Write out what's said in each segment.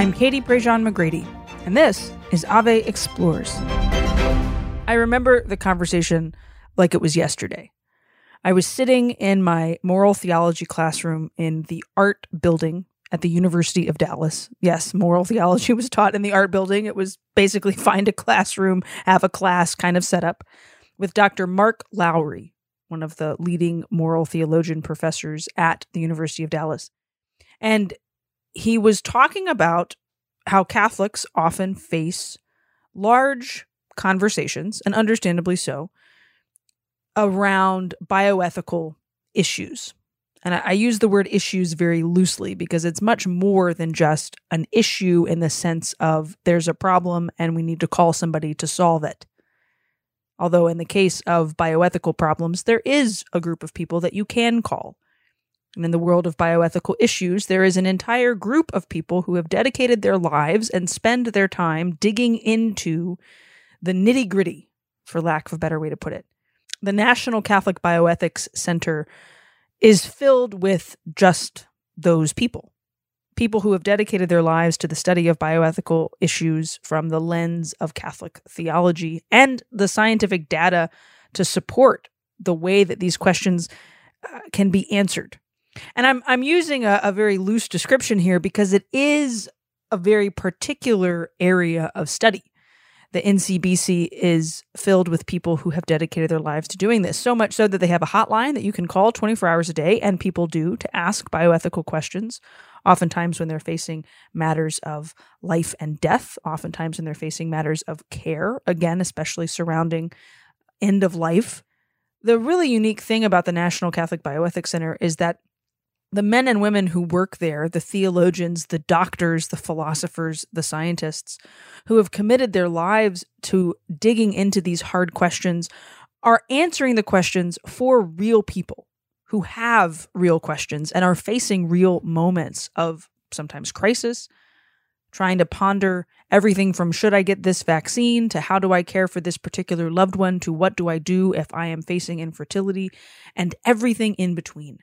I'm Katie Prejean McGrady, and this is Ave Explores. I remember the conversation like it was yesterday. I was sitting in my moral theology classroom in the art building at the University of Dallas. Yes, moral theology was taught in the art building. It was basically find a classroom, have a class kind of setup with Dr. Mark Lowery, one of the leading moral theologian professors at the University of Dallas. And he was talking about how Catholics often face large conversations, and understandably so, around bioethical issues. And I, use the word issues very loosely because it's much more than just an issue in the sense of there's a problem and we need to call somebody to solve it. Although, in the case of bioethical problems, there is a group of people that you can call. And in the world of bioethical issues, there is an entire group of people who have dedicated their lives and spend their time digging into the nitty gritty, for lack of a better way to put it. The National Catholic Bioethics Center is filled with just those people people who have dedicated their lives to the study of bioethical issues from the lens of Catholic theology and the scientific data to support the way that these questions uh, can be answered. And I'm I'm using a, a very loose description here because it is a very particular area of study the NCBC is filled with people who have dedicated their lives to doing this. So much so that they have a hotline that you can call 24 hours a day, and people do to ask bioethical questions. Oftentimes, when they're facing matters of life and death, oftentimes, when they're facing matters of care, again, especially surrounding end of life. The really unique thing about the National Catholic Bioethics Center is that the men and women who work there, the theologians, the doctors, the philosophers, the scientists, who have committed their lives to digging into these hard questions, are answering the questions for real people who have real questions and are facing real moments of sometimes crisis, trying to ponder everything from should I get this vaccine to how do I care for this particular loved one to what do I do if I am facing infertility and everything in between.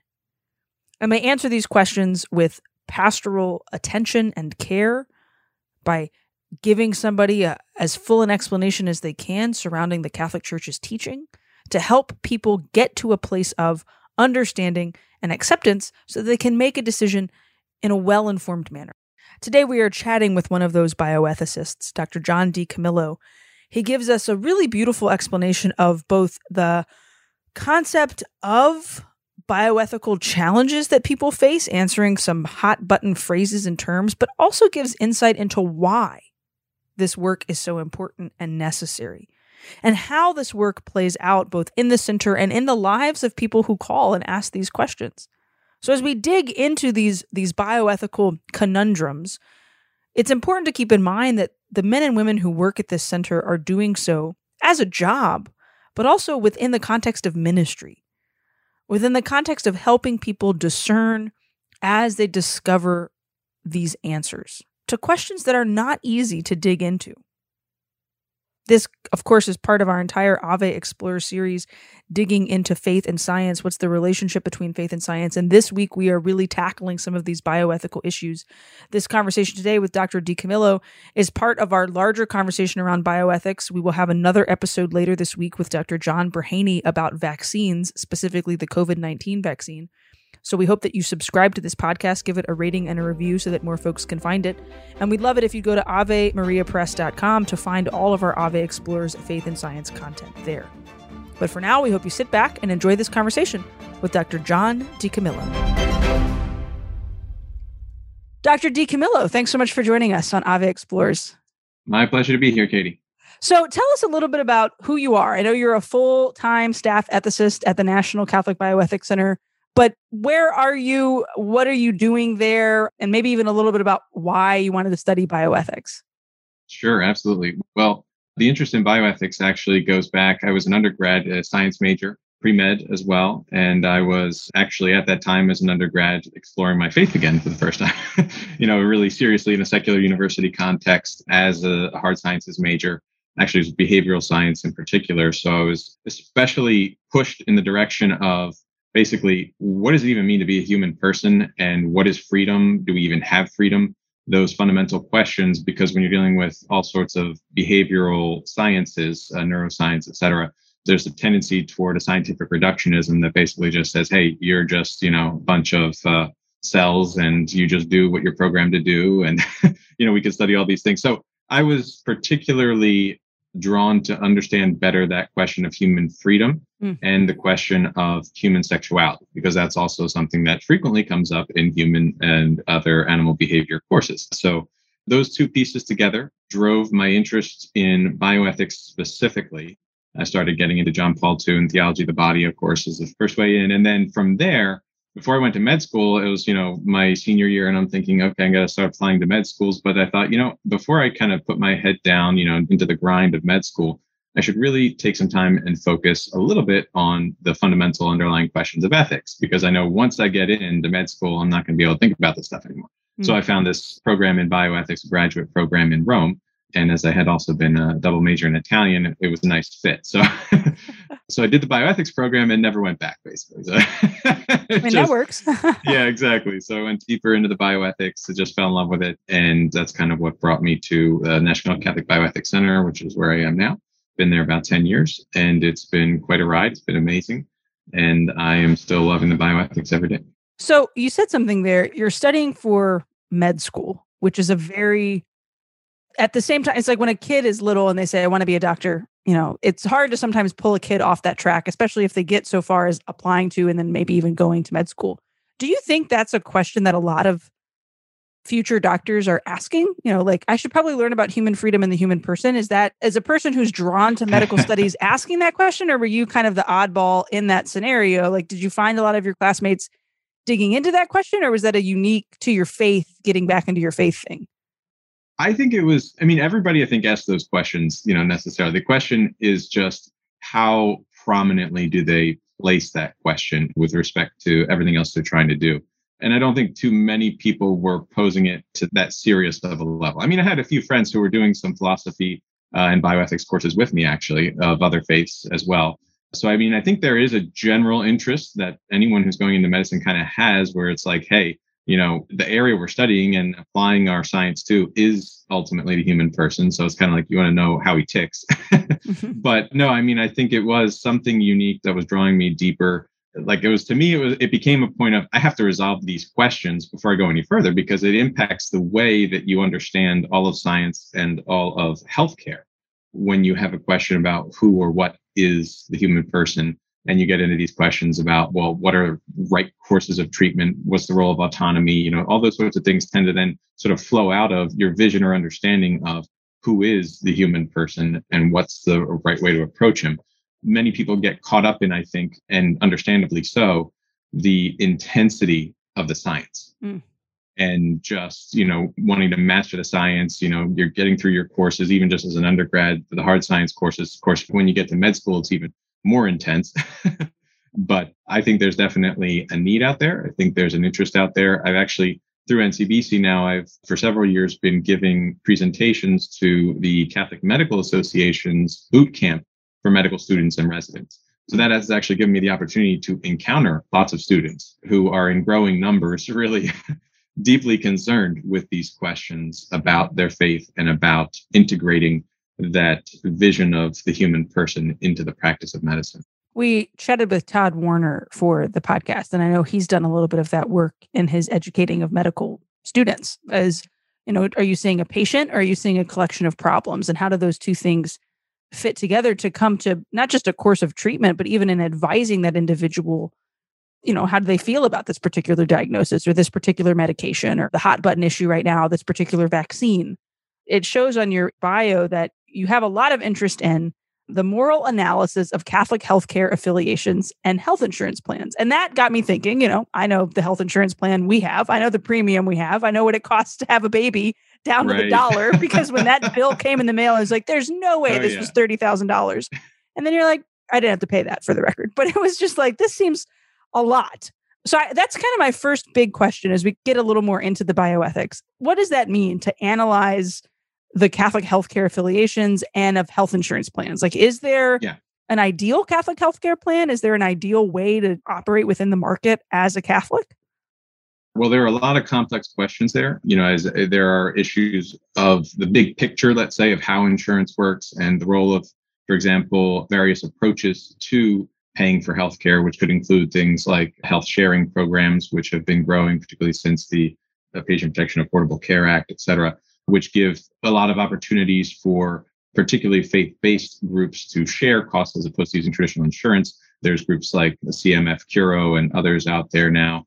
And may answer these questions with pastoral attention and care by giving somebody a, as full an explanation as they can surrounding the Catholic Church's teaching to help people get to a place of understanding and acceptance so that they can make a decision in a well informed manner. Today, we are chatting with one of those bioethicists, Dr. John DiCamillo. He gives us a really beautiful explanation of both the concept of bioethical challenges that people face, answering some hot button phrases and terms, but also gives insight into why this work is so important and necessary, and how this work plays out both in the center and in the lives of people who call and ask these questions. So as we dig into these these bioethical conundrums, it's important to keep in mind that the men and women who work at this center are doing so as a job, but also within the context of ministry within the context of helping people discern as they discover these answers to questions that are not easy to dig into. This, of course, is part of our entire Ave Explores series, digging into faith and science. What's the relationship between faith and science? And this week, we are really tackling some of these bioethical issues. This conversation today with Dr. DiCamillo is part of our larger conversation around bioethics. We will have another episode later this week with Dr. John Brehany about vaccines, specifically the COVID 19 vaccine. So we hope that you subscribe to this podcast, give it a rating and a review so that more folks can find it. And we'd love it if you go to AveMariaPress.com to find all of our Ave Explores faith and science content there. But for now, we hope you sit back and enjoy this conversation with Dr. John DiCamillo. Dr. DiCamillo, thanks so much for joining us on Ave Explores. My pleasure to be here, Katie. So tell us a little bit about who you are. I know you're a full time staff ethicist at the National Catholic Bioethics Center. But where are you? What are you doing there? And maybe even a little bit about why you wanted to study bioethics. Sure, absolutely. Well, the interest in bioethics actually goes back. I was an undergrad a science major, pre med as well. And I was actually at that time as an undergrad exploring my faith again for the first time, you know, really seriously in a secular university context as a hard sciences major. Actually, it was behavioral science in particular. So I was especially pushed in the direction of basically what does it even mean to be a human person and what is freedom do we even have freedom those fundamental questions because when you're dealing with all sorts of behavioral sciences, uh, neuroscience, et cetera, there's a tendency toward a scientific reductionism that basically just says, hey, you're just, you know, a bunch of uh, cells and you just do what you're programmed to do. And, you know, we can study all these things. So I was particularly drawn to understand better that question of human freedom mm. and the question of human sexuality, because that's also something that frequently comes up in human and other animal behavior courses. So those two pieces together drove my interest in bioethics specifically. I started getting into John Paul II and theology of the body, of course, is the first way in. And then from there, before I went to med school, it was, you know, my senior year, and I'm thinking, okay, I'm going to start applying to med schools. But I thought, you know, before I kind of put my head down, you know, into the grind of med school, I should really take some time and focus a little bit on the fundamental underlying questions of ethics, because I know once I get into med school, I'm not going to be able to think about this stuff anymore. Mm-hmm. So I found this program in bioethics, graduate program in Rome, and as I had also been a double major in Italian, it was a nice fit. So, so I did the bioethics program and never went back, basically. So I mean, that works. yeah, exactly. So I went deeper into the bioethics. I just fell in love with it, and that's kind of what brought me to the National Catholic Bioethics Center, which is where I am now. Been there about ten years, and it's been quite a ride. It's been amazing, and I am still loving the bioethics every day. So you said something there. You're studying for med school, which is a very at the same time, it's like when a kid is little and they say, I want to be a doctor, you know, it's hard to sometimes pull a kid off that track, especially if they get so far as applying to and then maybe even going to med school. Do you think that's a question that a lot of future doctors are asking? You know, like I should probably learn about human freedom and the human person. Is that as a person who's drawn to medical studies asking that question, or were you kind of the oddball in that scenario? Like, did you find a lot of your classmates digging into that question, or was that a unique to your faith, getting back into your faith thing? I think it was, I mean, everybody, I think, asked those questions, you know, necessarily. The question is just how prominently do they place that question with respect to everything else they're trying to do? And I don't think too many people were posing it to that serious of a level. I mean, I had a few friends who were doing some philosophy uh, and bioethics courses with me, actually, of other faiths as well. So, I mean, I think there is a general interest that anyone who's going into medicine kind of has where it's like, hey, you know the area we're studying and applying our science to is ultimately the human person so it's kind of like you want to know how he ticks but no i mean i think it was something unique that was drawing me deeper like it was to me it was it became a point of i have to resolve these questions before i go any further because it impacts the way that you understand all of science and all of healthcare. When you have a question about who or what is the human person and you get into these questions about well what are right courses of treatment? What's the role of autonomy? You know all those sorts of things tend to then sort of flow out of your vision or understanding of who is the human person and what's the right way to approach him many people get caught up in i think and understandably so the intensity of the science mm. and just you know wanting to master the science you know you're getting through your courses even just as an undergrad the hard science courses of course when you get to med school it's even more intense. but I think there's definitely a need out there. I think there's an interest out there. I've actually, through NCBC now, I've for several years been giving presentations to the Catholic Medical Association's boot camp for medical students and residents. So that has actually given me the opportunity to encounter lots of students who are in growing numbers, really deeply concerned with these questions about their faith and about integrating that vision of the human person into the practice of medicine. We chatted with Todd Warner for the podcast, and I know he's done a little bit of that work in his educating of medical students. As you know, are you seeing a patient or are you seeing a collection of problems? And how do those two things fit together to come to not just a course of treatment, but even in advising that individual? You know, how do they feel about this particular diagnosis or this particular medication or the hot button issue right now, this particular vaccine? It shows on your bio that you have a lot of interest in the moral analysis of Catholic healthcare affiliations and health insurance plans. And that got me thinking, you know, I know the health insurance plan we have, I know the premium we have, I know what it costs to have a baby down right. to the dollar because when that bill came in the mail, I was like, there's no way oh, this yeah. was $30,000. And then you're like, I didn't have to pay that for the record, but it was just like, this seems a lot. So I, that's kind of my first big question as we get a little more into the bioethics. What does that mean to analyze the Catholic healthcare affiliations and of health insurance plans. Like, is there yeah. an ideal Catholic healthcare plan? Is there an ideal way to operate within the market as a Catholic? Well, there are a lot of complex questions there. You know, as uh, there are issues of the big picture, let's say, of how insurance works and the role of, for example, various approaches to paying for healthcare, which could include things like health sharing programs, which have been growing, particularly since the, Patient Protection Affordable Care Act, et cetera, which give a lot of opportunities for particularly faith-based groups to share costs as opposed to using traditional insurance. There's groups like the CMF Curo and others out there now.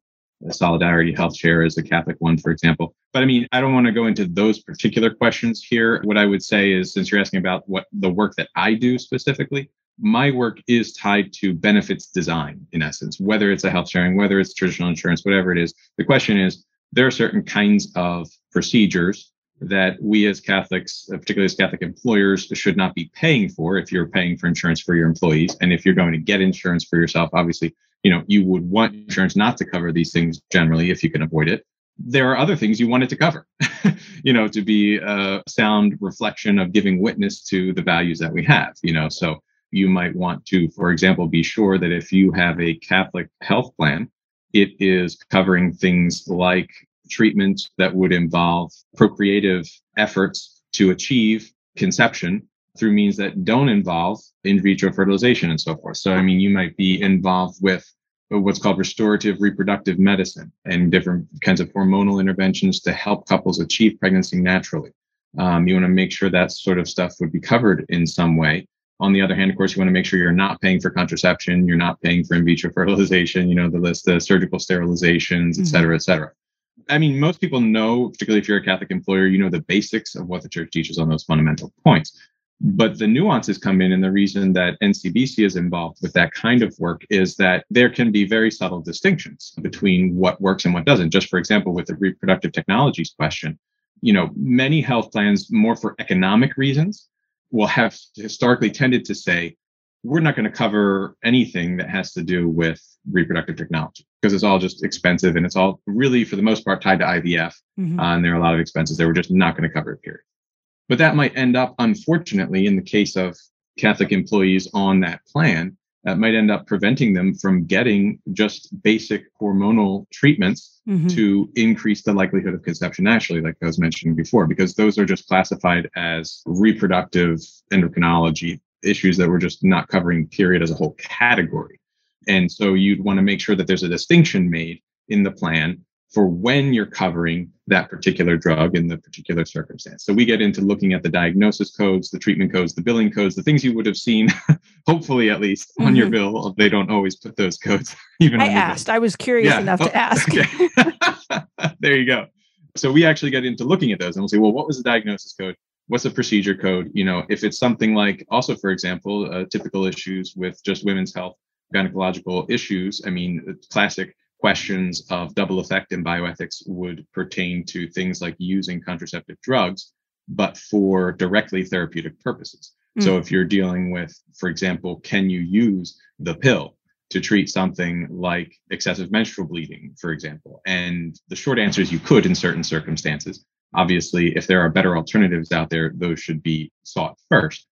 Solidarity Health Share is a Catholic one, for example. But I mean, I don't want to go into those particular questions here. What I would say is, since you're asking about what the work that I do specifically, my work is tied to benefits design in essence, whether it's a health sharing, whether it's traditional insurance, whatever it is. The question is there are certain kinds of procedures that we as Catholics, uh, particularly as Catholic employers, should not be paying for if you're paying for insurance for your employees. And if you're going to get insurance for yourself, obviously, you know, you would want insurance not to cover these things generally if you can avoid it. There are other things you want it to cover, you know, to be a sound reflection of giving witness to the values that we have, you know. So you might want to, for example, be sure that if you have a Catholic health plan, it is covering things like treatment that would involve procreative efforts to achieve conception through means that don't involve in vitro fertilization and so forth. So, I mean, you might be involved with what's called restorative reproductive medicine and different kinds of hormonal interventions to help couples achieve pregnancy naturally. Um, you want to make sure that sort of stuff would be covered in some way. On the other hand, of course, you want to make sure you're not paying for contraception, you're not paying for in vitro fertilization, you know, the list, the surgical sterilizations, et cetera, et cetera. I mean, most people know, particularly if you're a Catholic employer, you know the basics of what the church teaches on those fundamental points. But the nuances come in, and the reason that NCBC is involved with that kind of work is that there can be very subtle distinctions between what works and what doesn't. Just for example, with the reproductive technologies question, you know, many health plans, more for economic reasons, will have historically tended to say, we're not going to cover anything that has to do with reproductive technology because it's all just expensive and it's all really, for the most part, tied to IVF. Mm-hmm. Uh, and there are a lot of expenses that we're just not going to cover it, period. But that might end up, unfortunately, in the case of Catholic employees on that plan, that might end up preventing them from getting just basic hormonal treatments mm-hmm. to increase the likelihood of conception naturally, like I was mentioning before, because those are just classified as reproductive endocrinology issues that we're just not covering, period, as a whole category. And so you'd want to make sure that there's a distinction made in the plan for when you're covering that particular drug in the particular circumstance. So we get into looking at the diagnosis codes, the treatment codes, the billing codes, the things you would have seen, hopefully at least mm-hmm. on your mm-hmm. bill. They don't always put those codes. Even I asked. Bill. I was curious yeah. enough oh, to ask. Okay. there you go. So we actually get into looking at those and we'll say, well, what was the diagnosis code? What's the procedure code? You know, if it's something like also, for example, uh, typical issues with just women's health, gynecological issues. I mean, classic questions of double effect in bioethics would pertain to things like using contraceptive drugs, but for directly therapeutic purposes. Mm. So if you're dealing with, for example, can you use the pill to treat something like excessive menstrual bleeding, for example? And the short answer is you could in certain circumstances. Obviously, if there are better alternatives out there, those should be sought first.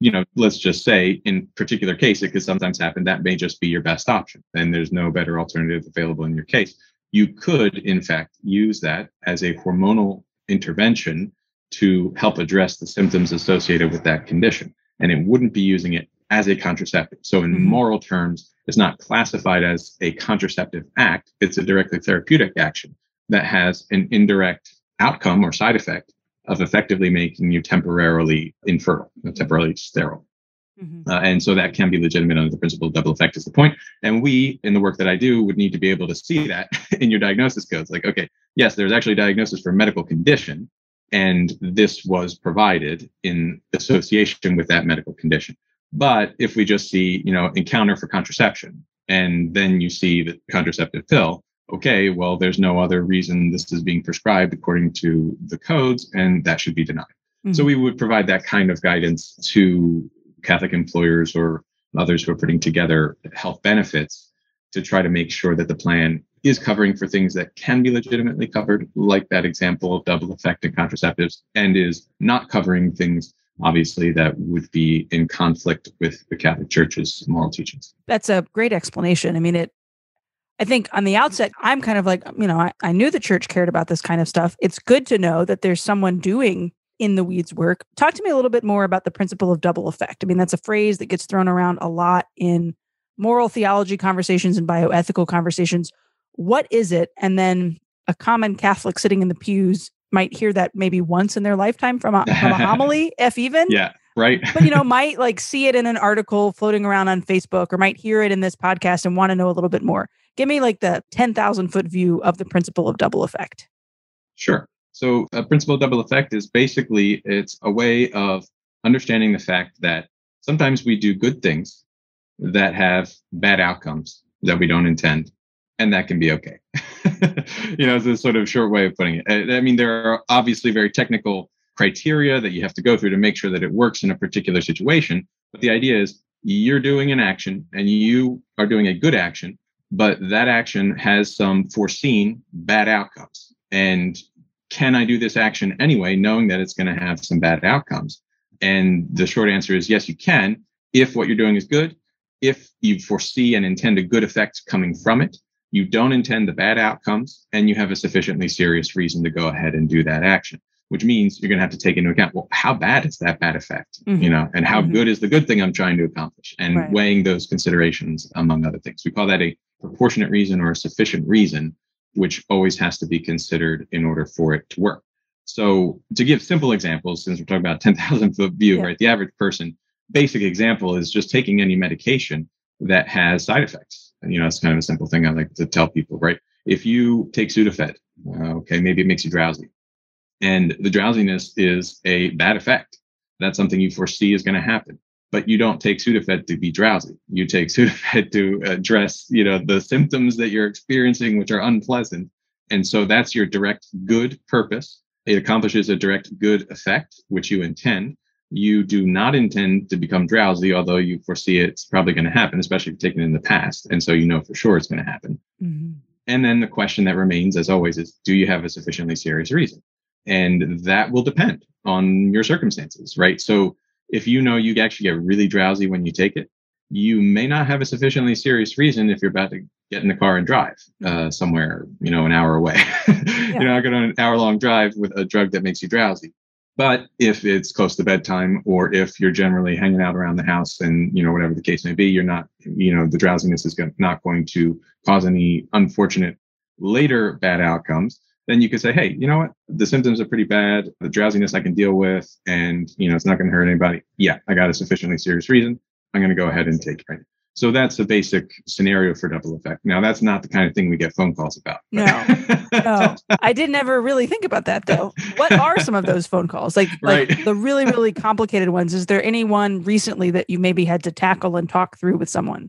You know, let's just say in particular case, it could sometimes happen that may just be your best option, and there's no better alternative available in your case. You could, in fact, use that as a hormonal intervention to help address the symptoms associated with that condition. And it wouldn't be using it as a contraceptive. So, in mm-hmm. moral terms, it's not classified as a contraceptive act, it's a directly therapeutic action that has an indirect outcome or side effect of effectively making you temporarily infertile, temporarily sterile. Mm-hmm. Uh, and so that can be legitimate under the principle of double effect is the point. And we, in the work that I do, would need to be able to see that in your diagnosis codes. Like, okay, yes, there's actually a diagnosis for a medical condition, and this was provided in association with that medical condition. But if we just see, you know, encounter for contraception, and then you see the contraceptive pill, okay, well, there's no other reason this is being prescribed according to the codes, and that should be denied. Mm-hmm. So we would provide that kind of guidance to Catholic employers or others who are putting together health benefits to try to make sure that the plan is covering for things that can be legitimately covered, like that example of double effect and contraceptives, and is not covering things obviously that would be in conflict with the Catholic Church's moral teachings. That's a great explanation. I mean, it I think on the outset, I'm kind of like, you know, I, I knew the church cared about this kind of stuff. It's good to know that there's someone doing in the weeds work. Talk to me a little bit more about the principle of double effect. I mean, that's a phrase that gets thrown around a lot in moral theology conversations and bioethical conversations. What is it? And then a common Catholic sitting in the pews might hear that maybe once in their lifetime from a, from a homily, if even. Yeah, right. but you know, might like see it in an article floating around on Facebook, or might hear it in this podcast and want to know a little bit more. Give me like the ten thousand foot view of the principle of double effect. Sure. So, a principle of double effect is basically it's a way of understanding the fact that sometimes we do good things that have bad outcomes that we don't intend, and that can be okay. you know, it's a sort of short way of putting it. I mean, there are obviously very technical criteria that you have to go through to make sure that it works in a particular situation. But the idea is you're doing an action and you are doing a good action, but that action has some foreseen bad outcomes. And can I do this action anyway, knowing that it's going to have some bad outcomes? And the short answer is yes, you can, if what you're doing is good, if you foresee and intend a good effect coming from it, you don't intend the bad outcomes, and you have a sufficiently serious reason to go ahead and do that action, which means you're going to have to take into account, well, how bad is that bad effect? Mm-hmm. You know, and how mm-hmm. good is the good thing I'm trying to accomplish and right. weighing those considerations among other things. We call that a proportionate reason or a sufficient reason, which always has to be considered in order for it to work. So to give simple examples, since we're talking about 10,000 foot view, yeah. right? The average person, basic example is just taking any medication that has side effects. And, you know, it's kind of a simple thing I like to tell people, right? If you take Sudafed, uh, okay, maybe it makes you drowsy. And the drowsiness is a bad effect. That's something you foresee is going to happen. But you don't take Sudafed to be drowsy. You take Sudafed to address, you know, the symptoms that you're experiencing, which are unpleasant. And so that's your direct good purpose. It accomplishes a direct good effect, which you intend you do not intend to become drowsy, although you foresee it's probably going to happen, especially if taken in the past. And so you know for sure it's going to happen. Mm-hmm. And then the question that remains, as always, is do you have a sufficiently serious reason? And that will depend on your circumstances, right? So if you know you actually get really drowsy when you take it, you may not have a sufficiently serious reason if you're about to get in the car and drive uh, somewhere, you know, an hour away. yeah. You're not going on an hour long drive with a drug that makes you drowsy. But if it's close to bedtime or if you're generally hanging out around the house and, you know, whatever the case may be, you're not, you know, the drowsiness is not going to cause any unfortunate later bad outcomes, then you could say, hey, you know what? The symptoms are pretty bad. The drowsiness I can deal with and, you know, it's not going to hurt anybody. Yeah, I got a sufficiently serious reason. I'm going to go ahead and take it. So that's the basic scenario for double effect. Now, that's not the kind of thing we get phone calls about. No, no, I did never really think about that though. What are some of those phone calls? Like, right. like the really, really complicated ones. Is there anyone recently that you maybe had to tackle and talk through with someone?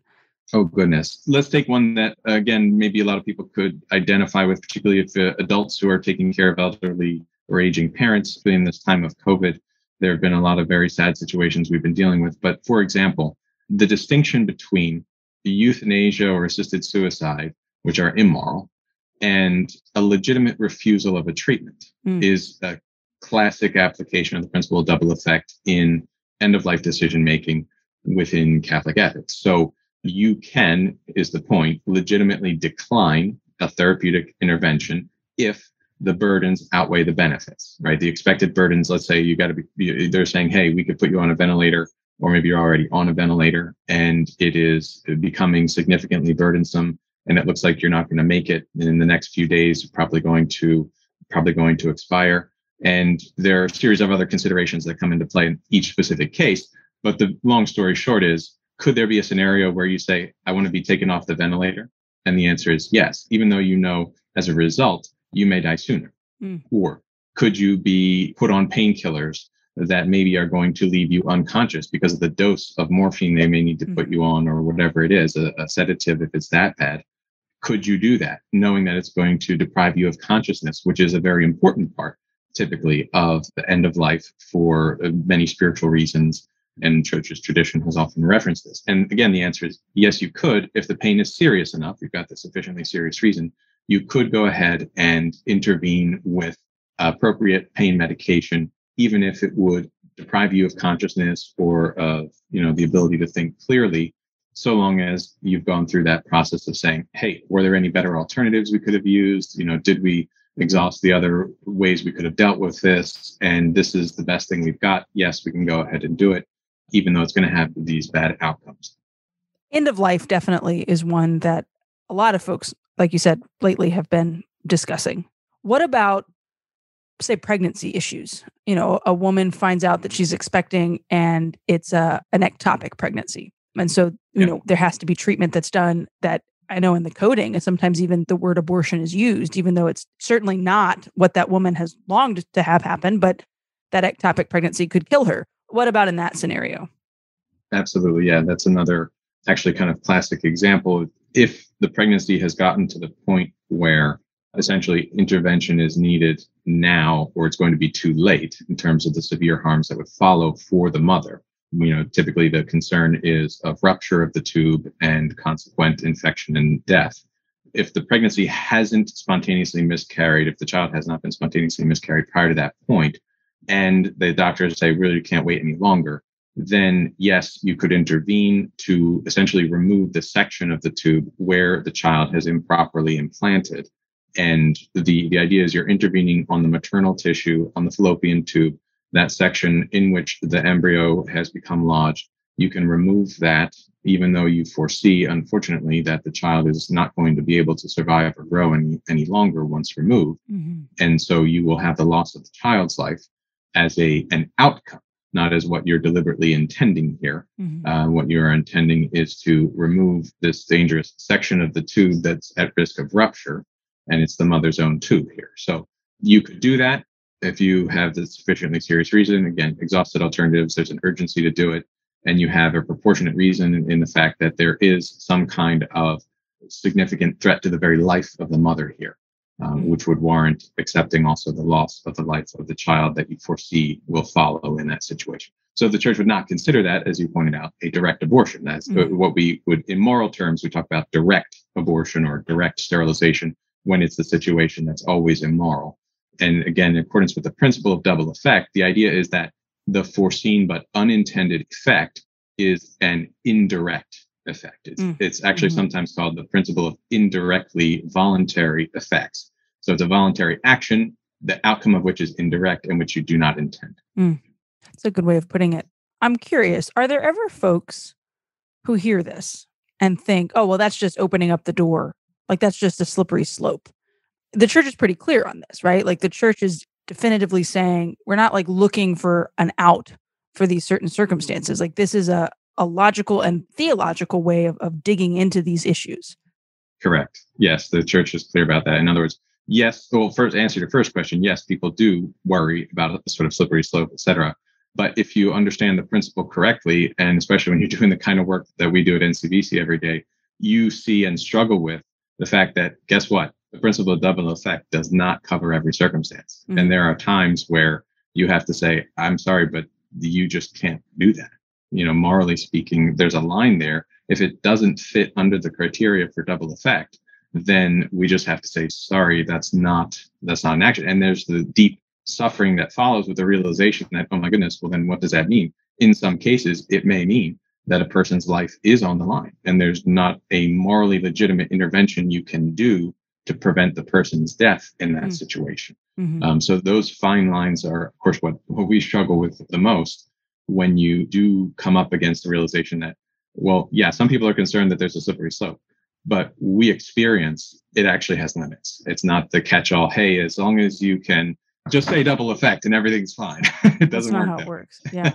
Oh goodness. Let's take one that again maybe a lot of people could identify with, particularly if uh, adults who are taking care of elderly or aging parents in this time of COVID. There have been a lot of very sad situations we've been dealing with. But for example, the distinction between euthanasia or assisted suicide, which are immoral, and a legitimate refusal of a treatment mm. is a classic application of the principle of double effect in end of life decision making within Catholic ethics. So you can, is the point, legitimately decline a therapeutic intervention if the burdens outweigh the benefits, right? The expected burdens, let's say you got to be, they're saying, hey, we could put you on a ventilator or maybe you're already on a ventilator and it is becoming significantly burdensome and it looks like you're not going to make it in the next few days probably going to probably going to expire and there are a series of other considerations that come into play in each specific case but the long story short is could there be a scenario where you say i want to be taken off the ventilator and the answer is yes even though you know as a result you may die sooner mm. or could you be put on painkillers that maybe are going to leave you unconscious because of the dose of morphine they may need to put you on or whatever it is, a, a sedative if it's that bad. Could you do that knowing that it's going to deprive you of consciousness, which is a very important part typically of the end of life for uh, many spiritual reasons and church's tradition has often referenced this. And again, the answer is yes, you could. If the pain is serious enough, you've got the sufficiently serious reason, you could go ahead and intervene with appropriate pain medication even if it would deprive you of consciousness or of you know the ability to think clearly so long as you've gone through that process of saying, hey, were there any better alternatives we could have used? You know, did we exhaust the other ways we could have dealt with this? And this is the best thing we've got. Yes, we can go ahead and do it, even though it's going to have these bad outcomes. End of life definitely is one that a lot of folks, like you said, lately have been discussing. What about say pregnancy issues you know a woman finds out that she's expecting and it's a an ectopic pregnancy and so, you yeah. know, there has to be treatment that's done that I know in the coding, and sometimes even the word abortion is used, even though it's certainly not what that woman has longed to have happen, but that ectopic pregnancy could kill her. What about in that scenario? Absolutely. Yeah. That's another actually kind of classic example. If the pregnancy has gotten to the point where essentially intervention is needed now, or it's going to be too late in terms of the severe harms that would follow for the mother, you know, typically the concern is of rupture of the tube and consequent infection and death. If the pregnancy hasn't spontaneously miscarried, if the child has not been spontaneously miscarried prior to that point, and the doctors say really can't wait any longer, then yes, you could intervene to essentially remove the section of the tube where the child has improperly implanted. And the, the idea is you're intervening on the maternal tissue, on the fallopian tube, that section in which the embryo has become lodged, you can remove that, even though you foresee, unfortunately, that the child is not going to be able to survive or grow any, any longer once removed. Mm-hmm. And so you will have the loss of the child's life as a an outcome, not as what you're deliberately intending here. Mm-hmm. Uh, what you're intending is to remove this dangerous section of the tube that's at risk of rupture, and it's the mother's own tube here. So you could do that if you have the sufficiently serious reason, again, exhausted alternatives, there's an urgency to do it, and you have a proportionate reason in, in the fact that there is some kind of significant threat to the very life of the mother here, um, mm-hmm. which would warrant accepting also the loss of the life of the child that you foresee will follow in that situation. So the church would not consider that, as you pointed out, a direct abortion. That's mm-hmm. what we would, in moral terms, we talk about direct abortion or direct sterilization when it's the situation that's always immoral and again, in accordance with the principle of double effect, the idea is that the foreseen but unintended effect is an indirect effect. It's, mm. it's actually mm-hmm. sometimes called the principle of indirectly voluntary effects. So it's a voluntary action, the outcome of which is indirect and which you do not intend. Mm. That's a good way of putting it. I'm curious, are there ever folks who hear this and think, oh, well, that's just opening up the door? Like that's just a slippery slope the church is pretty clear on this, right? Like the church is definitively saying we're not like looking for an out for these certain circumstances. Like this is a, a logical and theological way of, of digging into these issues. Correct. Yes, the church is clear about that. In other words, yes, well, first answer your first question, yes, people do worry about a sort of slippery slope, et cetera. But if you understand the principle correctly, and especially when you're doing the kind of work that we do at NCBC every day, you see and struggle with the fact that guess what? the principle of double effect does not cover every circumstance. Mm-hmm. And there are times where you have to say, I'm sorry, but you just can't do that. You know, morally speaking, there's a line there. If it doesn't fit under the criteria for double effect, then we just have to say, sorry, that's not, that's not an action. And there's the deep suffering that follows with the realization that, oh my goodness, well, then what does that mean? In some cases, it may mean that a person's life is on the line and there's not a morally legitimate intervention you can do to prevent the person's death in that mm-hmm. situation. Mm-hmm. Um, so those fine lines are, of course, what, what we struggle with the most when you do come up against the realization that, well, yeah, some people are concerned that there's a slippery slope, but we experience it actually has limits. It's not the catch-all. Hey, as long as you can just say double effect and everything's fine. it doesn't That's not work. how it works. Yeah.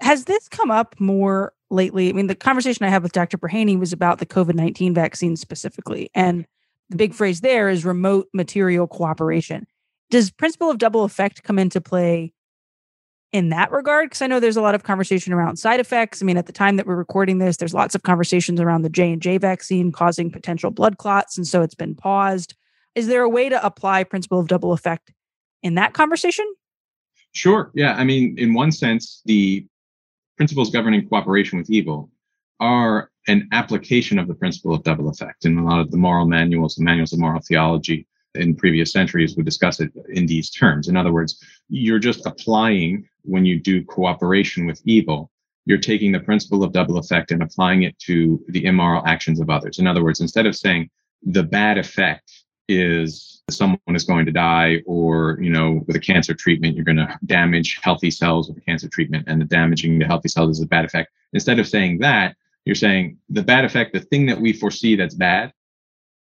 has this come up more lately? I mean, the conversation I had with Dr. Brehany was about the COVID 19 vaccine specifically. And the big phrase there is remote material cooperation. Does principle of double effect come into play in that regard? Because I know there's a lot of conversation around side effects. I mean, at the time that we're recording this, there's lots of conversations around the J and J vaccine causing potential blood clots, and so it's been paused. Is there a way to apply principle of double effect in that conversation? Sure. Yeah. I mean, in one sense, the principles governing cooperation with evil are an application of the principle of double effect. in a lot of the moral manuals, the manuals of moral theology in previous centuries would discuss it in these terms. In other words, you're just applying when you do cooperation with evil you're taking the principle of double effect and applying it to the immoral actions of others. In other words, instead of saying the bad effect is someone is going to die or you know with a cancer treatment you're going to damage healthy cells with a cancer treatment and the damaging the healthy cells is a bad effect instead of saying that you're saying the bad effect the thing that we foresee that's bad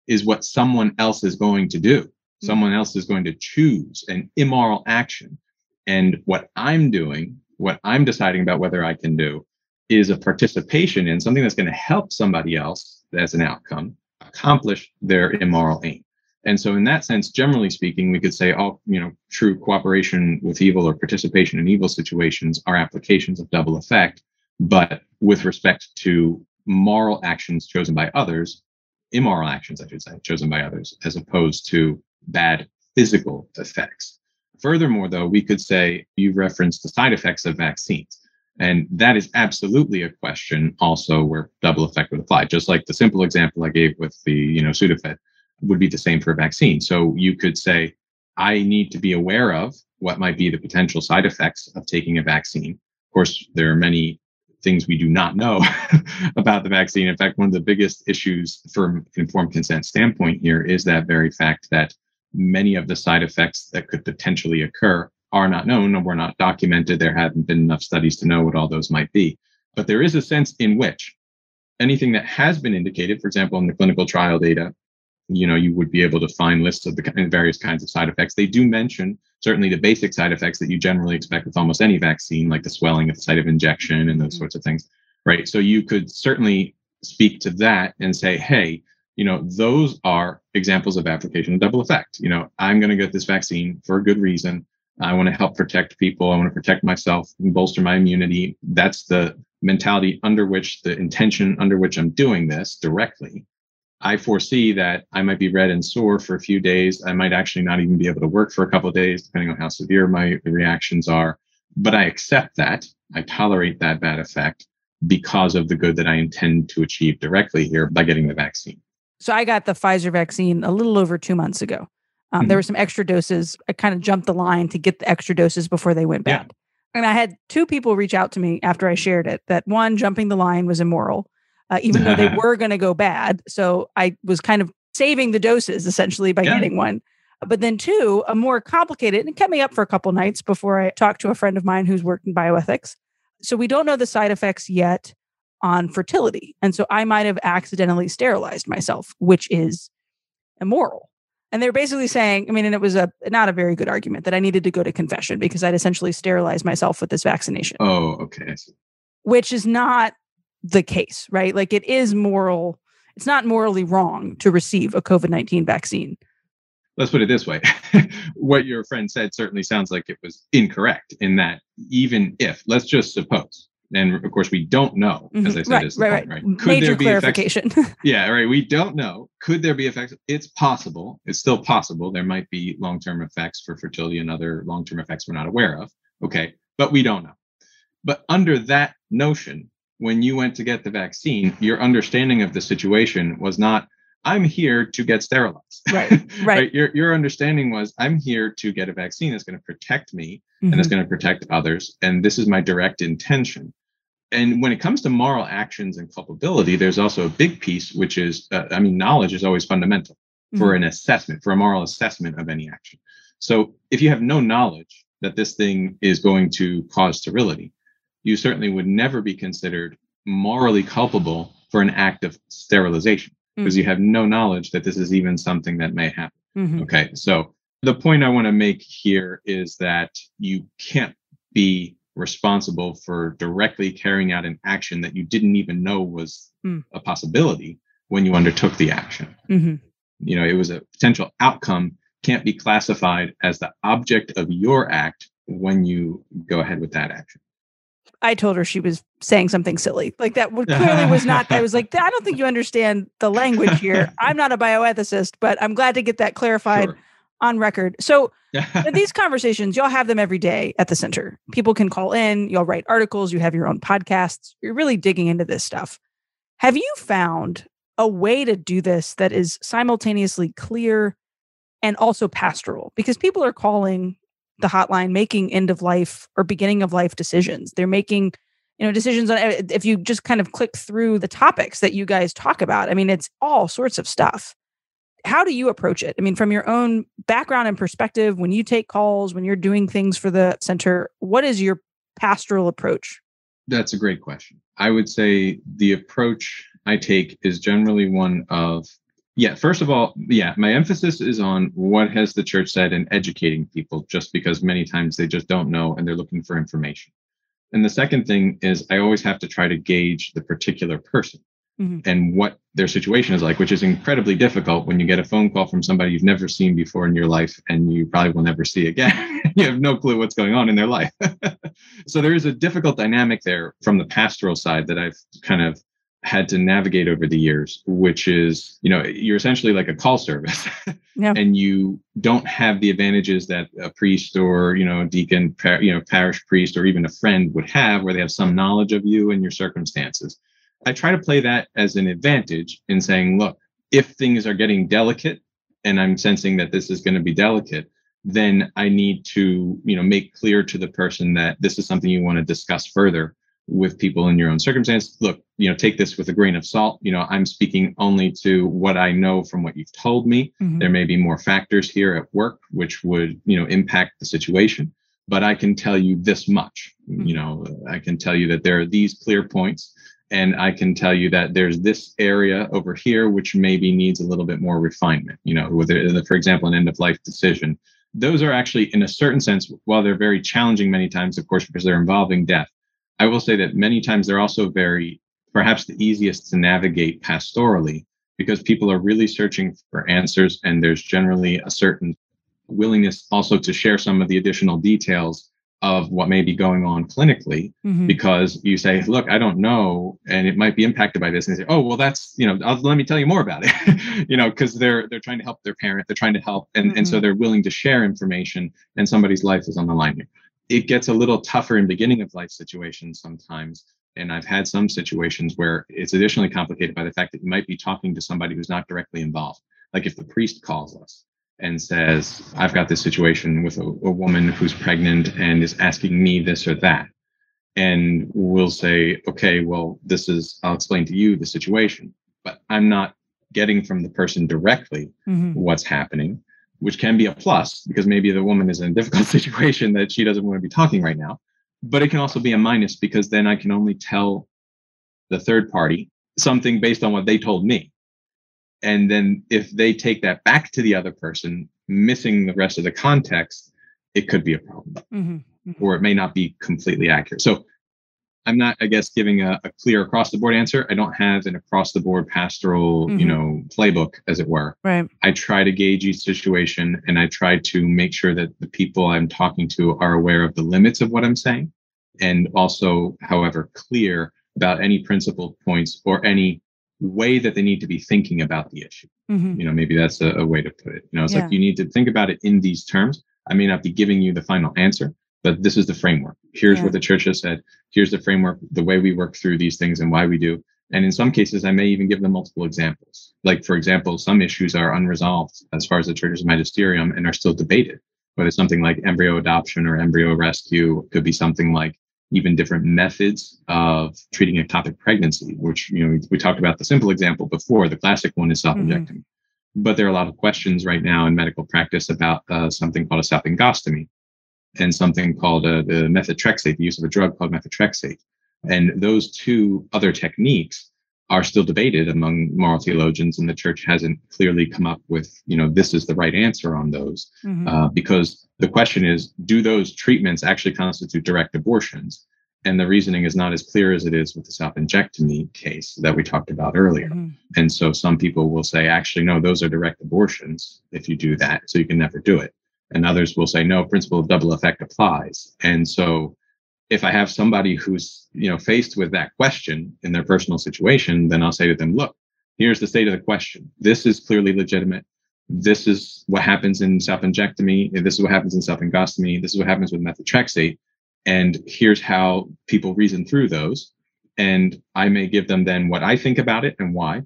is what someone else is going to do mm-hmm. someone else is going to choose an immoral action and what i'm doing what I'm deciding about whether I can do is a participation in something that's going to help somebody else as an outcome accomplish their immoral aim. And so in that sense, generally speaking, we could say all, you know, true cooperation with evil or participation in evil situations are applications of double effect. But with respect to moral actions chosen by others, immoral actions, I should say, chosen by others, as opposed to bad physical effects. Furthermore, though, we could say you referenced the side effects of vaccines. And that is absolutely a question also where double effect would apply. Just like the simple example I gave with the, you know, Sudafed would be the same for a vaccine. So you could say, I need to be aware of what might be the potential side effects of taking a vaccine. Of course, there are many things we do not know about the vaccine. In fact, one of the biggest issues from informed consent standpoint here is that very fact that many of the side effects that could potentially occur are not known or were not documented. There haven't been enough studies to know what all those might be. But there is a sense in which anything that has been indicated, for example, in the clinical trial data, you know, you would be able to find lists of the various kinds of side effects. They do mention certainly the basic side effects that you generally expect with almost any vaccine, like the swelling at the site of injection and those mm-hmm. sorts of things, right? So you could certainly speak to that and say, hey, you know, those are examples of application of double effect. You know, I'm going to get this vaccine for a good reason. I want to help protect people. I want to protect myself and bolster my immunity. That's the mentality under which the intention under which I'm doing this directly. I foresee that I might be red and sore for a few days. I might actually not even be able to work for a couple of days, depending on how severe my reactions are. But I accept that. I tolerate that bad effect because of the good that I intend to achieve directly here by getting the vaccine. So I got the Pfizer vaccine a little over two months ago. Um, mm-hmm. There were some extra doses. I kind of jumped the line to get the extra doses before they went bad. Yeah. And I had two people reach out to me after I shared it that one, jumping the line was immoral, uh, even though they were going to go bad. So I was kind of saving the doses essentially by yeah. getting one. But then two, a more complicated, and it kept me up for a couple nights before I talked to a friend of mine who's worked in bioethics. So we don't know the side effects yet on fertility. And so I might have accidentally sterilized myself, which is immoral. And they're basically saying, I mean, and it was a not a very good argument that I needed to go to confession because I'd essentially sterilized myself with this vaccination. Oh, okay. Which is not the case, right? Like it is moral, it's not morally wrong to receive a COVID 19 vaccine. Let's put it this way. what your friend said certainly sounds like it was incorrect in that even if, let's just suppose, and of course we don't know as mm-hmm. i said right, is right, point, right. right could major there be clarification effects? yeah right we don't know could there be effects it's possible it's still possible there might be long-term effects for fertility and other long-term effects we're not aware of okay but we don't know but under that notion when you went to get the vaccine your understanding of the situation was not I'm here to get sterilized. Right. Right. right? Your, your understanding was I'm here to get a vaccine that's going to protect me mm-hmm. and it's going to protect others. And this is my direct intention. And when it comes to moral actions and culpability, there's also a big piece, which is, uh, I mean, knowledge is always fundamental mm-hmm. for an assessment, for a moral assessment of any action. So if you have no knowledge that this thing is going to cause sterility, you certainly would never be considered morally culpable for an act of sterilization because mm-hmm. you have no knowledge that this is even something that may happen. Mm-hmm. Okay. So the point I want to make here is that you can't be responsible for directly carrying out an action that you didn't even know was mm. a possibility when you undertook the action. Mm-hmm. You know, it was a potential outcome, can't be classified as the object of your act when you go ahead with that action. I told her she was saying something silly. Like that would clearly was not. I was like, I don't think you understand the language here. I'm not a bioethicist, but I'm glad to get that clarified sure. on record. So these conversations, y'all have them every day at the center. People can call in, y'all write articles, you have your own podcasts. You're really digging into this stuff. Have you found a way to do this that is simultaneously clear and also pastoral? Because people are calling the hotline making end of life or beginning of life decisions. They're making you know decisions on eh, if you just kind of click through the topics that you guys talk about i mean it's all sorts of stuff. How do you approach it? I mean from your own background and perspective when you take calls when you're doing things for the center what is your pastoral approach? That's a great question. I would say the approach i take is generally one of yeah first of all yeah my emphasis is on what has the church said and educating people just because many times they just don't know and they're looking for information and the second thing is I always have to try to gauge the particular person mm-hmm. and what their situation is like, which is incredibly difficult when you get a phone call from somebody you've never seen before in your life and you probably will never see again. you have no clue what's going on in their life. so there is a difficult dynamic there from the pastoral side that I've kind of had to navigate over the years, which is, you know, you're essentially like a call service yeah. and you don't have the advantages that a priest or, you know, deacon, par- you know, parish priest or even a friend would have where they have some knowledge of you and your circumstances. I try to play that as an advantage in saying, look, if things are getting delicate and I'm sensing that this is going to be delicate, then I need to, you know, make clear to the person that this is something you want to discuss further with people in your own circumstance. Look, you know, take this with a grain of salt. You know, I'm speaking only to what I know from what you've told me. Mm-hmm. There may be more factors here at work which would, you know, impact the situation, but I can tell you this much. Mm-hmm. You know, I can tell you that there are these clear points and I can tell you that there's this area over here which maybe needs a little bit more refinement. You know, whether, for example, an end of life decision. Those are actually, in a certain sense, while they're very challenging many times, of course, because they're involving death, I will say that many times they're also very, perhaps the easiest to navigate pastorally because people are really searching for answers and there's generally a certain willingness also to share some of the additional details of what may be going on clinically mm-hmm. because you say look i don't know and it might be impacted by this and they say oh well that's you know I'll, let me tell you more about it you know because they're they're trying to help their parent they're trying to help and, mm-hmm. and so mm-hmm. they're willing to share information and somebody's life is on the line here it gets a little tougher in beginning of life situations sometimes. And I've had some situations where it's additionally complicated by the fact that you might be talking to somebody who's not directly involved. Like if the priest calls us and says, I've got this situation with a, a woman who's pregnant and is asking me this or that. And we'll say, okay, well, this is, I'll explain to you the situation, but I'm not getting from the person directly mm-hmm. what's happening which can be a plus because maybe the woman is in a difficult situation that she doesn't want to be talking right now. But it can also be a minus because then I can only tell the third party something based on what they told me. And then if they take that back to the other person, missing the rest of the context, it could be a problem. Mm-hmm. Mm-hmm. Or it may not be completely accurate. So I'm not, I guess, giving a, a, clear across the board answer. I don't have an across the board pastoral, mm-hmm. you know, playbook, as it were. Right. I try to gauge each situation and I try to make sure that the people I'm talking to are aware of the limits of what I'm saying and also, however, clear about any principal points or any way that they need to be thinking about the issue. Mm-hmm. You know, maybe that's a, a, way to put it. You know, it's yeah. like you need to think about it in these terms. I may not be giving you the final answer, but this is the framework. Here's yeah. what the church has said. Here's the framework, the way we work through these things and why we do. And in some cases, I may even give them multiple examples. Like, for example, some issues are unresolved as far as the church's magisterium and are still debated. Whether something like embryo adoption or embryo rescue could be something like even different methods of treating ectopic pregnancy, which, you know, we talked about the simple example before. The classic one is salpingectomy. Mm-hmm. But there are a lot of questions right now in medical practice about uh, something called a salpingostomy, and something called uh, the methotrexate, the use of a drug called methotrexate. And those two other techniques are still debated among moral theologians, and the church hasn't clearly come up with, you know, this is the right answer on those. Mm-hmm. Uh, because the question is, do those treatments actually constitute direct abortions? And the reasoning is not as clear as it is with the salpingectomy case that we talked about earlier. Mm-hmm. And so some people will say, actually, no, those are direct abortions if you do that. So you can never do it and others will say no principle of double effect applies. And so if i have somebody who's you know faced with that question in their personal situation then i'll say to them look here's the state of the question. This is clearly legitimate. This is what happens in salpingectomy this is what happens in salpingostomy this is what happens with methotrexate. And here's how people reason through those. And i may give them then what i think about it and why.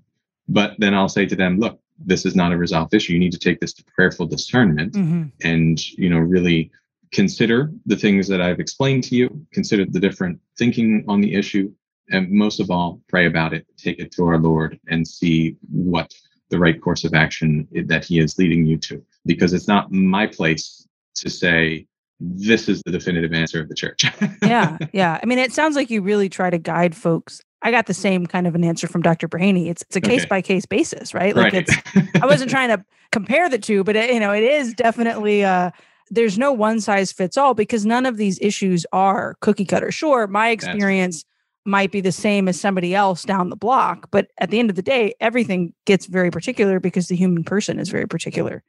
But then i'll say to them look this is not a resolved issue. You need to take this to prayerful discernment mm-hmm. and, you know, really consider the things that I've explained to you, consider the different thinking on the issue, and most of all, pray about it, take it to our Lord, and see what the right course of action that He is leading you to. Because it's not my place to say, this is the definitive answer of the church. yeah, yeah. I mean, it sounds like you really try to guide folks. I got the same kind of an answer from Dr. Brehany. It's it's a case by case basis, right? Like right. it's. I wasn't trying to compare the two, but it, you know, it is definitely. Uh, there's no one size fits all because none of these issues are cookie cutter. Sure, my experience might be the same as somebody else down the block, but at the end of the day, everything gets very particular because the human person is very particular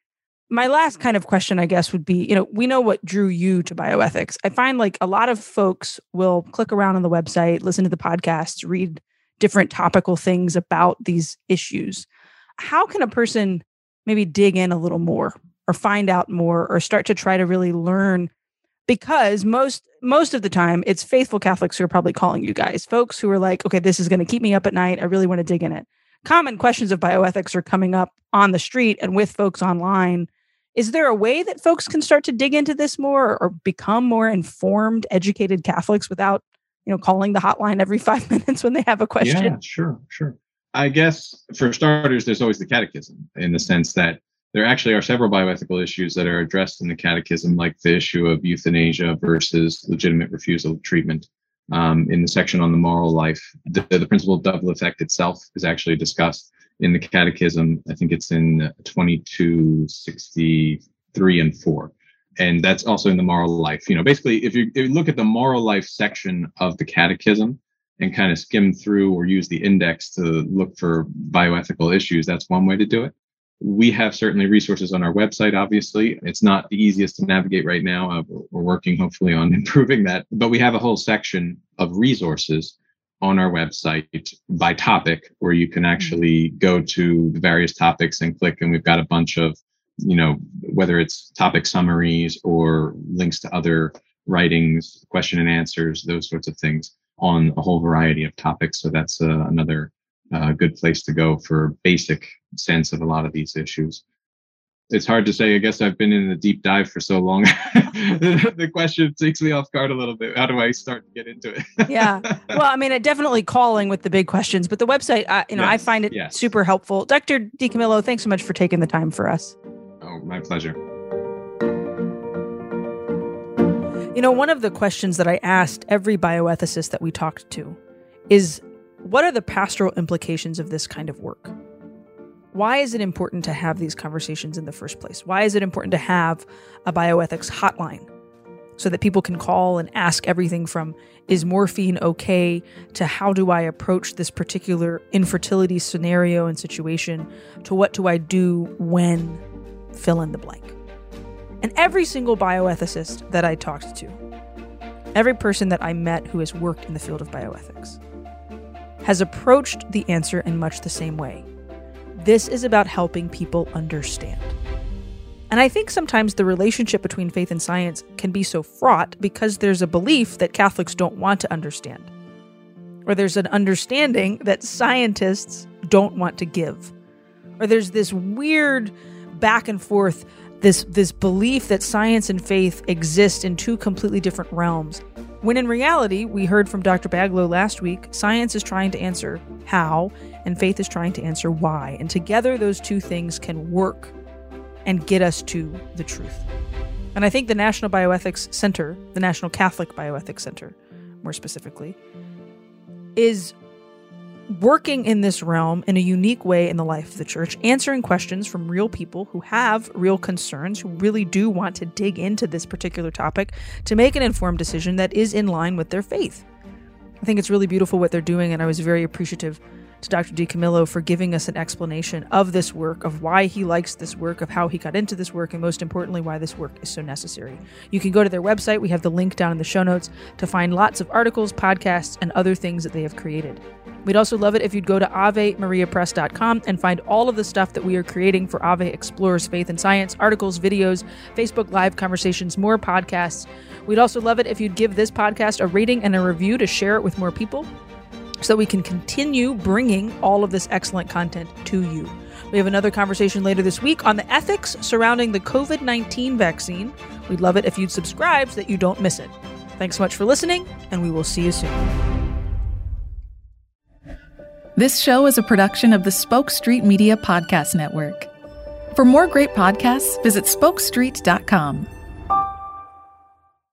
my last kind of question, I guess, would be you know, we know what drew you to bioethics. I find like a lot of folks will click around on the website, listen to the podcasts, read different topical things about these issues. How can a person maybe dig in a little more or find out more or start to try to really learn? Because most most of the time it's faithful Catholics who are probably calling you guys, folks who are like, okay, this is going to keep me up at night. I really want to dig in it. Common questions of bioethics are coming up on the street and with folks online is there a way that folks can start to dig into this more or become more informed, educated Catholics without, you know, calling the hotline every five minutes when they have a question? Yeah, sure, sure. I guess for starters, there's always the catechism in the sense that there actually are several bioethical issues that are addressed in the catechism, like the issue of euthanasia versus legitimate refusal of treatment. Um, in the section on the moral life, the, the principle of double effect itself is actually discussed in the catechism. I think it's in 2263 and 4. And that's also in the moral life. You know, basically, if you, if you look at the moral life section of the catechism and kind of skim through or use the index to look for bioethical issues, that's one way to do it. We have certainly resources on our website, obviously. It's not the easiest to navigate right now. Uh, we're working hopefully on improving that. But we have a whole section of resources on our website by topic where you can actually go to the various topics and click and we've got a bunch of you know whether it's topic summaries or links to other writings question and answers those sorts of things on a whole variety of topics. So that's uh, another uh, good place to go for basic sense of a lot of these issues it's hard to say. I guess I've been in a deep dive for so long. the question takes me off guard a little bit. How do I start to get into it? yeah. Well, I mean, definitely calling with the big questions, but the website, I, you know, yes. I find it yes. super helpful. Dr. DiCamillo, thanks so much for taking the time for us. Oh, my pleasure. You know, one of the questions that I asked every bioethicist that we talked to is what are the pastoral implications of this kind of work? Why is it important to have these conversations in the first place? Why is it important to have a bioethics hotline so that people can call and ask everything from is morphine okay to how do I approach this particular infertility scenario and situation to what do I do when fill in the blank? And every single bioethicist that I talked to, every person that I met who has worked in the field of bioethics, has approached the answer in much the same way this is about helping people understand. And I think sometimes the relationship between faith and science can be so fraught because there's a belief that Catholics don't want to understand, or there's an understanding that scientists don't want to give, or there's this weird back and forth this this belief that science and faith exist in two completely different realms when in reality, we heard from Dr. Baglow last week, science is trying to answer how, and faith is trying to answer why. And together, those two things can work and get us to the truth. And I think the National Bioethics Center, the National Catholic Bioethics Center, more specifically, is working in this realm in a unique way in the life of the church, answering questions from real people who have real concerns, who really do want to dig into this particular topic to make an informed decision that is in line with their faith. I think it's really beautiful what they're doing, and I was very appreciative to Dr. DiCamillo for giving us an explanation of this work, of why he likes this work, of how he got into this work, and most importantly, why this work is so necessary. You can go to their website. We have the link down in the show notes to find lots of articles, podcasts, and other things that they have created. We'd also love it if you'd go to AveMariaPress.com and find all of the stuff that we are creating for Ave Explores Faith and Science articles, videos, Facebook Live conversations, more podcasts. We'd also love it if you'd give this podcast a rating and a review to share it with more people so we can continue bringing all of this excellent content to you. We have another conversation later this week on the ethics surrounding the COVID 19 vaccine. We'd love it if you'd subscribe so that you don't miss it. Thanks so much for listening, and we will see you soon. This show is a production of the Spoke Street Media Podcast Network. For more great podcasts, visit spokestreet.com.